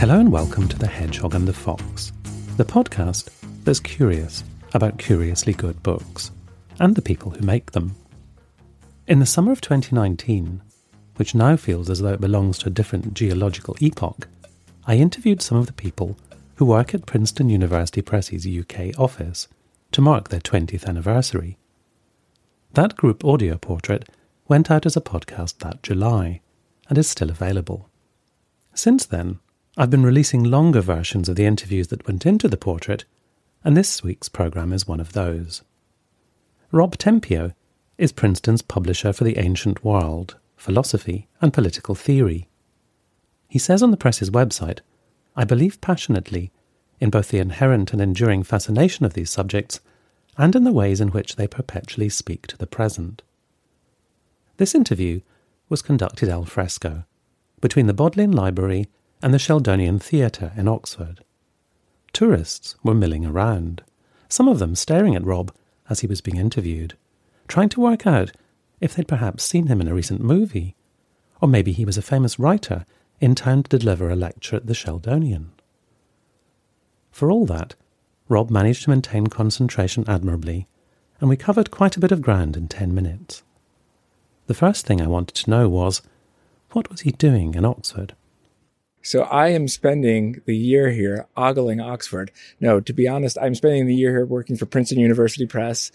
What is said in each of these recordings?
Hello and welcome to The Hedgehog and the Fox, the podcast that's curious about curiously good books and the people who make them. In the summer of 2019, which now feels as though it belongs to a different geological epoch, I interviewed some of the people who work at Princeton University Press's UK office to mark their 20th anniversary. That group audio portrait went out as a podcast that July and is still available. Since then, I've been releasing longer versions of the interviews that went into the portrait, and this week's programme is one of those. Rob Tempio is Princeton's publisher for the Ancient World, Philosophy and Political Theory. He says on the press's website, I believe passionately in both the inherent and enduring fascination of these subjects and in the ways in which they perpetually speak to the present. This interview was conducted al fresco between the Bodleian Library and the Sheldonian Theatre in Oxford. Tourists were milling around, some of them staring at Rob as he was being interviewed, trying to work out if they'd perhaps seen him in a recent movie, or maybe he was a famous writer in town to deliver a lecture at the Sheldonian. For all that, Rob managed to maintain concentration admirably, and we covered quite a bit of ground in ten minutes. The first thing I wanted to know was what was he doing in Oxford? So I am spending the year here ogling Oxford. No, to be honest, I'm spending the year here working for Princeton University Press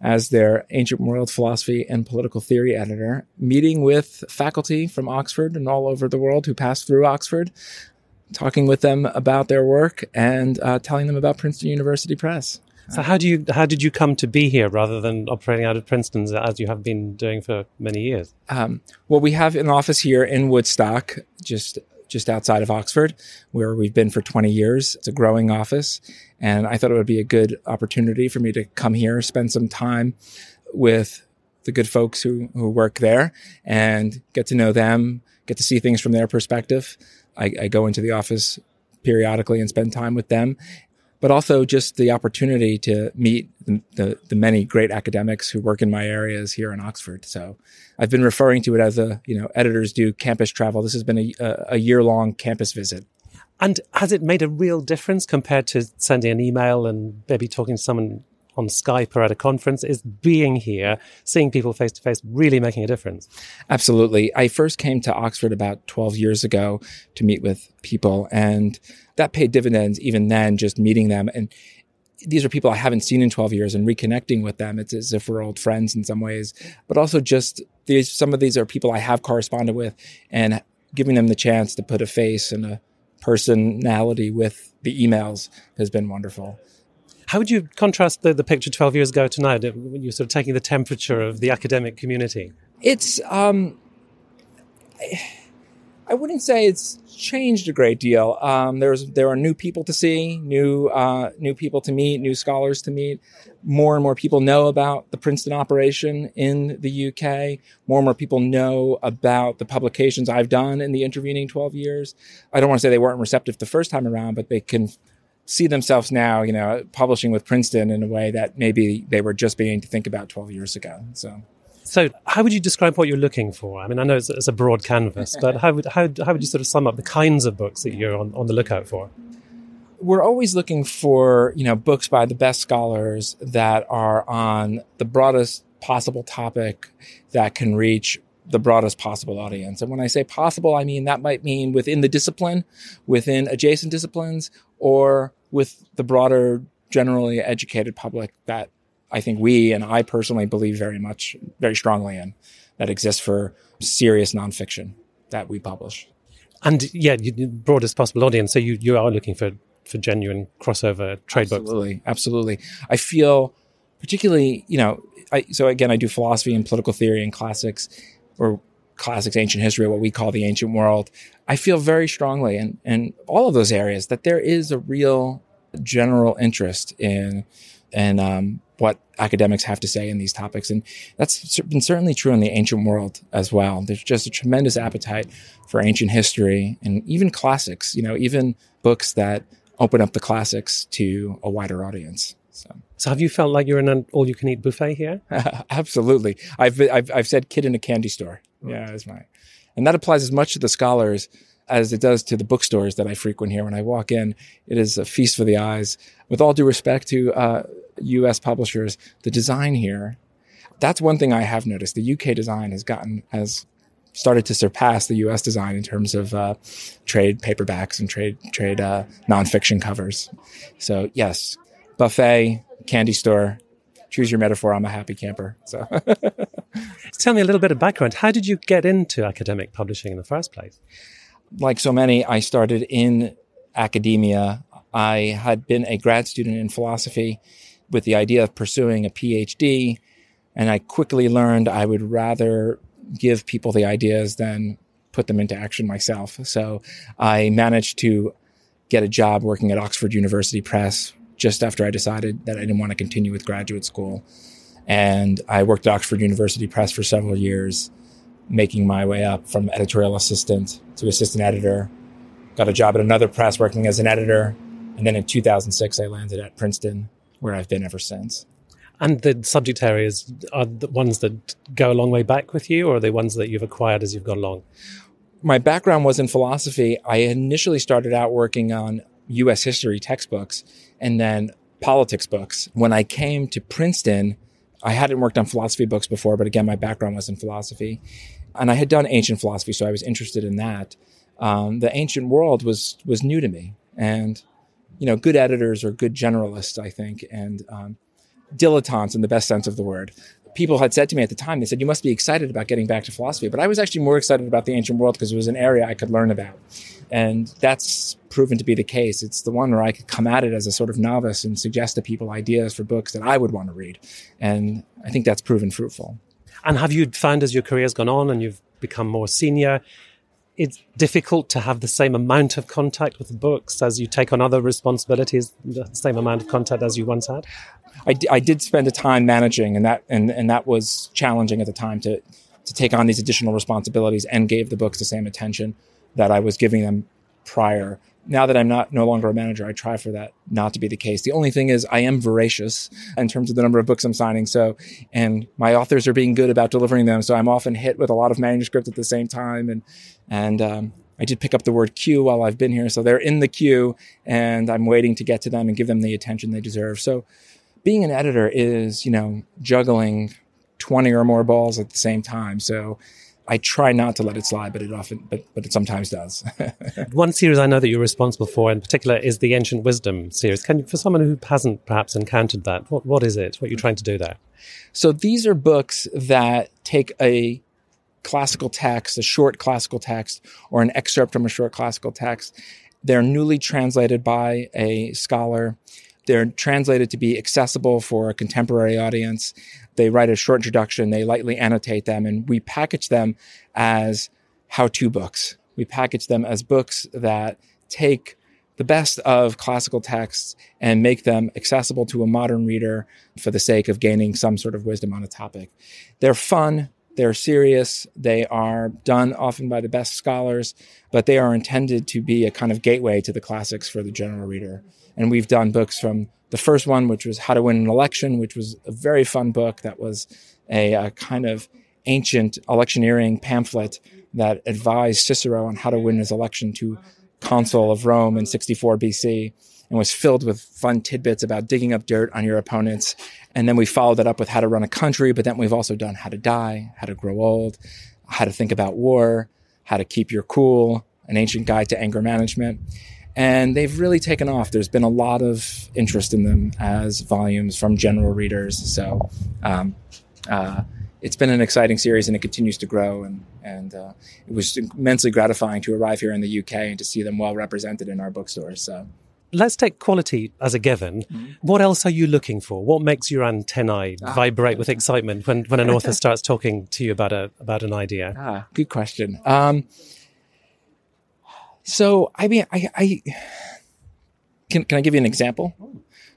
as their ancient world philosophy and political theory editor, meeting with faculty from Oxford and all over the world who pass through Oxford, talking with them about their work and uh, telling them about Princeton University Press. So how do you how did you come to be here rather than operating out of Princeton as you have been doing for many years? Um, well, we have an office here in Woodstock, just just outside of Oxford, where we've been for 20 years. It's a growing office. And I thought it would be a good opportunity for me to come here, spend some time with the good folks who, who work there and get to know them, get to see things from their perspective. I, I go into the office periodically and spend time with them but also just the opportunity to meet the, the, the, many great academics who work in my areas here in Oxford. So I've been referring to it as a, you know, editors do campus travel. This has been a, a year long campus visit. And has it made a real difference compared to sending an email and maybe talking to someone on Skype or at a conference is being here, seeing people face to face, really making a difference. Absolutely. I first came to Oxford about 12 years ago to meet with people, and that paid dividends even then, just meeting them. And these are people I haven't seen in 12 years and reconnecting with them. It's as if we're old friends in some ways, but also just these, some of these are people I have corresponded with and giving them the chance to put a face and a personality with the emails has been wonderful. How would you contrast the, the picture 12 years ago to now, when you're sort of taking the temperature of the academic community? It's, um, I, wouldn't say it's changed a great deal. Um, there's, there are new people to see, new, uh, new people to meet, new scholars to meet. More and more people know about the Princeton operation in the UK. More and more people know about the publications I've done in the intervening 12 years. I don't want to say they weren't receptive the first time around, but they can see themselves now, you know, publishing with Princeton in a way that maybe they were just beginning to think about 12 years ago. So. So, how would you describe what you're looking for? I mean, I know it's, it's a broad canvas, but how would, how, how would you sort of sum up the kinds of books that you're on, on the lookout for? We're always looking for, you know, books by the best scholars that are on the broadest possible topic that can reach the broadest possible audience. And when I say possible, I mean that might mean within the discipline, within adjacent disciplines, or with the broader, generally educated public that I think we and I personally believe very much, very strongly in that exists for serious nonfiction that we publish. And yeah, you, broadest possible audience. So you, you are looking for, for genuine crossover trade absolutely, books. Absolutely. Absolutely. I feel particularly, you know, I, so again, I do philosophy and political theory and classics or classics, ancient history, what we call the ancient world. I feel very strongly in, in all of those areas that there is a real general interest in, in um, what academics have to say in these topics. And that's been certainly true in the ancient world as well. There's just a tremendous appetite for ancient history and even classics, you know, even books that open up the classics to a wider audience. So. so have you felt like you're in an all-you-can-eat buffet here? Absolutely. I've, I've I've said kid in a candy store. Yeah, that's my, and that applies as much to the scholars as it does to the bookstores that I frequent here. When I walk in, it is a feast for the eyes. With all due respect to uh, U.S. publishers, the design here, that's one thing I have noticed. The UK design has gotten has started to surpass the U.S. design in terms of uh, trade paperbacks and trade trade uh, nonfiction covers. So yes, buffet, candy store, choose your metaphor. I'm a happy camper. So, tell me a little bit of background. How did you get into academic publishing in the first place? like so many, I started in academia. I had been a grad student in philosophy with the idea of pursuing a PhD. And I quickly learned I would rather give people the ideas than put them into action myself. So I managed to get a job working at Oxford University Press just after I decided that I didn't want to continue with graduate school. And I worked at Oxford University Press for several years making my way up from editorial assistant to assistant editor. Got a job at another press working as an editor. And then in 2006, I landed at Princeton, where I've been ever since. And the subject areas are the ones that go a long way back with you, or are they ones that you've acquired as you've gone along? My background was in philosophy. I initially started out working on U.S. history textbooks and then politics books. When I came to Princeton, I hadn't worked on philosophy books before, but again, my background was in philosophy and I had done ancient philosophy, so I was interested in that. Um, the ancient world was was new to me, and you know, good editors are good generalists, I think, and um, dilettantes in the best sense of the word. People had said to me at the time, they said, "You must be excited about getting back to philosophy," but I was actually more excited about the ancient world because it was an area I could learn about, and that's proven to be the case. It's the one where I could come at it as a sort of novice and suggest to people ideas for books that I would want to read, and I think that's proven fruitful. And have you found as your career's gone on and you've become more senior, it's difficult to have the same amount of contact with books as you take on other responsibilities, the same amount of contact as you once had? I, d- I did spend a time managing, and that and, and that was challenging at the time to to take on these additional responsibilities and gave the books the same attention that I was giving them prior now that I'm not no longer a manager, I try for that not to be the case. The only thing is I am voracious in terms of the number of books I'm signing. So, and my authors are being good about delivering them. So I'm often hit with a lot of manuscript at the same time. And, and, um, I did pick up the word queue while I've been here. So they're in the queue and I'm waiting to get to them and give them the attention they deserve. So being an editor is, you know, juggling 20 or more balls at the same time. So I try not to let it slide, but it often, but, but it sometimes does. One series I know that you're responsible for in particular is the Ancient Wisdom series. Can you, for someone who hasn't perhaps encountered that, what, what is it? What are you trying to do there? So these are books that take a classical text, a short classical text, or an excerpt from a short classical text. They're newly translated by a scholar. They're translated to be accessible for a contemporary audience. They write a short introduction, they lightly annotate them, and we package them as how to books. We package them as books that take the best of classical texts and make them accessible to a modern reader for the sake of gaining some sort of wisdom on a topic. They're fun, they're serious, they are done often by the best scholars, but they are intended to be a kind of gateway to the classics for the general reader. And we've done books from the first one, which was How to Win an Election, which was a very fun book that was a, a kind of ancient electioneering pamphlet that advised Cicero on how to win his election to consul of Rome in 64 BC and was filled with fun tidbits about digging up dirt on your opponents. And then we followed that up with how to run a country, but then we've also done how to die, how to grow old, how to think about war, how to keep your cool, an ancient guide to anger management and they've really taken off. There's been a lot of interest in them as volumes from general readers. So um, uh, it's been an exciting series, and it continues to grow. And and uh, it was immensely gratifying to arrive here in the UK and to see them well represented in our bookstores. So. Let's take quality as a given. Mm-hmm. What else are you looking for? What makes your antennae ah. vibrate with excitement when, when an author starts talking to you about a about an idea? Ah, good question. Um, so, I mean, I, I can, can I give you an example?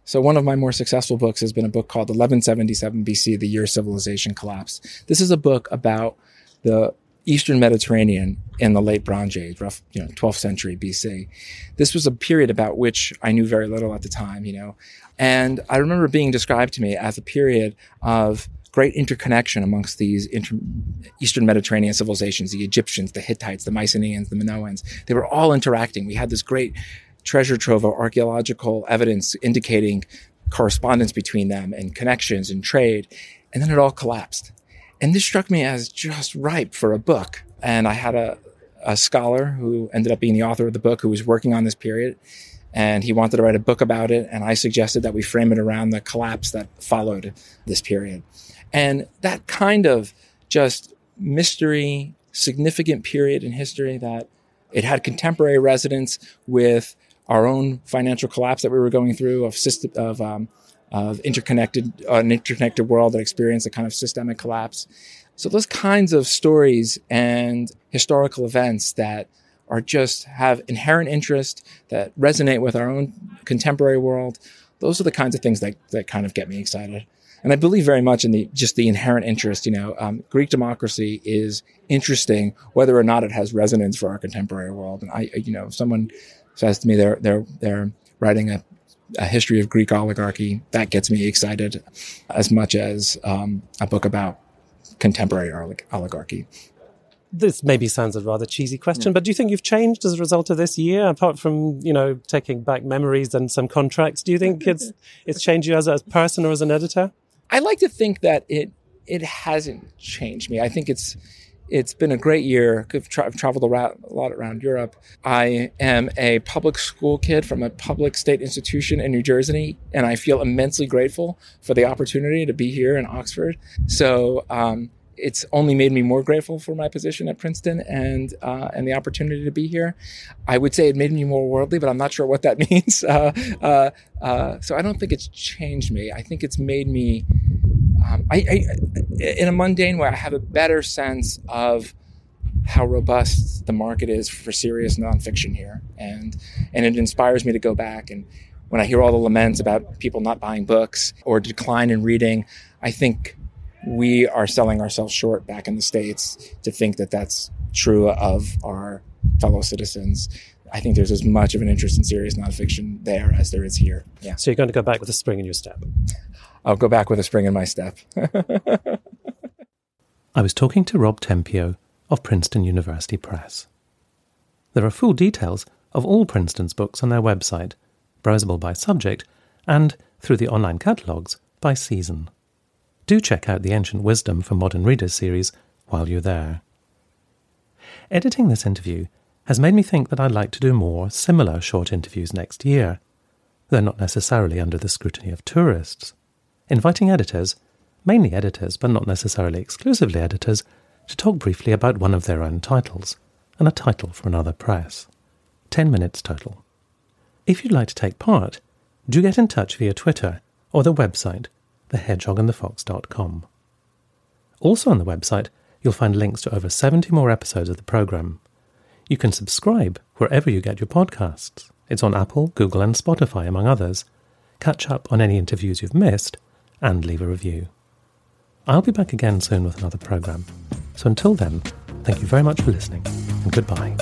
So, one of my more successful books has been a book called 1177 BC, The Year Civilization Collapsed. This is a book about the Eastern Mediterranean in the late Bronze Age, rough, you know, 12th century BC. This was a period about which I knew very little at the time, you know. And I remember being described to me as a period of great interconnection amongst these inter- Eastern Mediterranean civilizations, the Egyptians, the Hittites, the Mycenaeans, the Minoans. They were all interacting. We had this great treasure trove of archaeological evidence indicating correspondence between them and connections and trade. And then it all collapsed. And this struck me as just ripe for a book. And I had a, a scholar who ended up being the author of the book who was working on this period. And he wanted to write a book about it. And I suggested that we frame it around the collapse that followed this period. And that kind of just mystery, significant period in history that it had contemporary resonance with our own financial collapse that we were going through of system of um, of interconnected uh, an interconnected world that experienced a kind of systemic collapse. So those kinds of stories and historical events that are just have inherent interest that resonate with our own contemporary world. Those are the kinds of things that that kind of get me excited. And I believe very much in the just the inherent interest. You know, um, Greek democracy is interesting whether or not it has resonance for our contemporary world. And I, you know, if someone says to me they're they're they're writing a, a history of Greek oligarchy, that gets me excited as much as um, a book about contemporary oligarchy. This maybe sounds a rather cheesy question, yeah. but do you think you've changed as a result of this year? Apart from you know taking back memories and some contracts, do you think it's it's changed you as a person or as an editor? I like to think that it it hasn't changed me. I think it's it's been a great year. I've, tra- I've traveled a, ra- a, lot around Europe. I am a public school kid from a public state institution in New Jersey, and I feel immensely grateful for the opportunity to be here in Oxford. So um, it's only made me more grateful for my position at Princeton and uh, and the opportunity to be here. I would say it made me more worldly, but I'm not sure what that means. Uh, uh, uh, so I don't think it's changed me. I think it's made me um, I, I, in a mundane way, I have a better sense of how robust the market is for serious nonfiction here, and and it inspires me to go back. And when I hear all the laments about people not buying books or decline in reading, I think we are selling ourselves short back in the states to think that that's true of our fellow citizens. I think there's as much of an interest in serious nonfiction there as there is here. Yeah. So you're going to go back with a spring in your step. I'll go back with a spring in my step. I was talking to Rob Tempio of Princeton University Press. There are full details of all Princeton's books on their website, browsable by subject, and through the online catalogues by season. Do check out the Ancient Wisdom for Modern Readers series while you're there. Editing this interview has made me think that I'd like to do more similar short interviews next year, though not necessarily under the scrutiny of tourists inviting editors, mainly editors but not necessarily exclusively editors, to talk briefly about one of their own titles, and a title for another press. Ten minutes total. If you'd like to take part, do get in touch via Twitter or the website, thehedgehogandthefox.com. Also on the website, you'll find links to over 70 more episodes of the program. You can subscribe wherever you get your podcasts. It's on Apple, Google, and Spotify, among others. Catch up on any interviews you've missed and leave a review. I'll be back again soon with another program. So until then, thank you very much for listening and goodbye.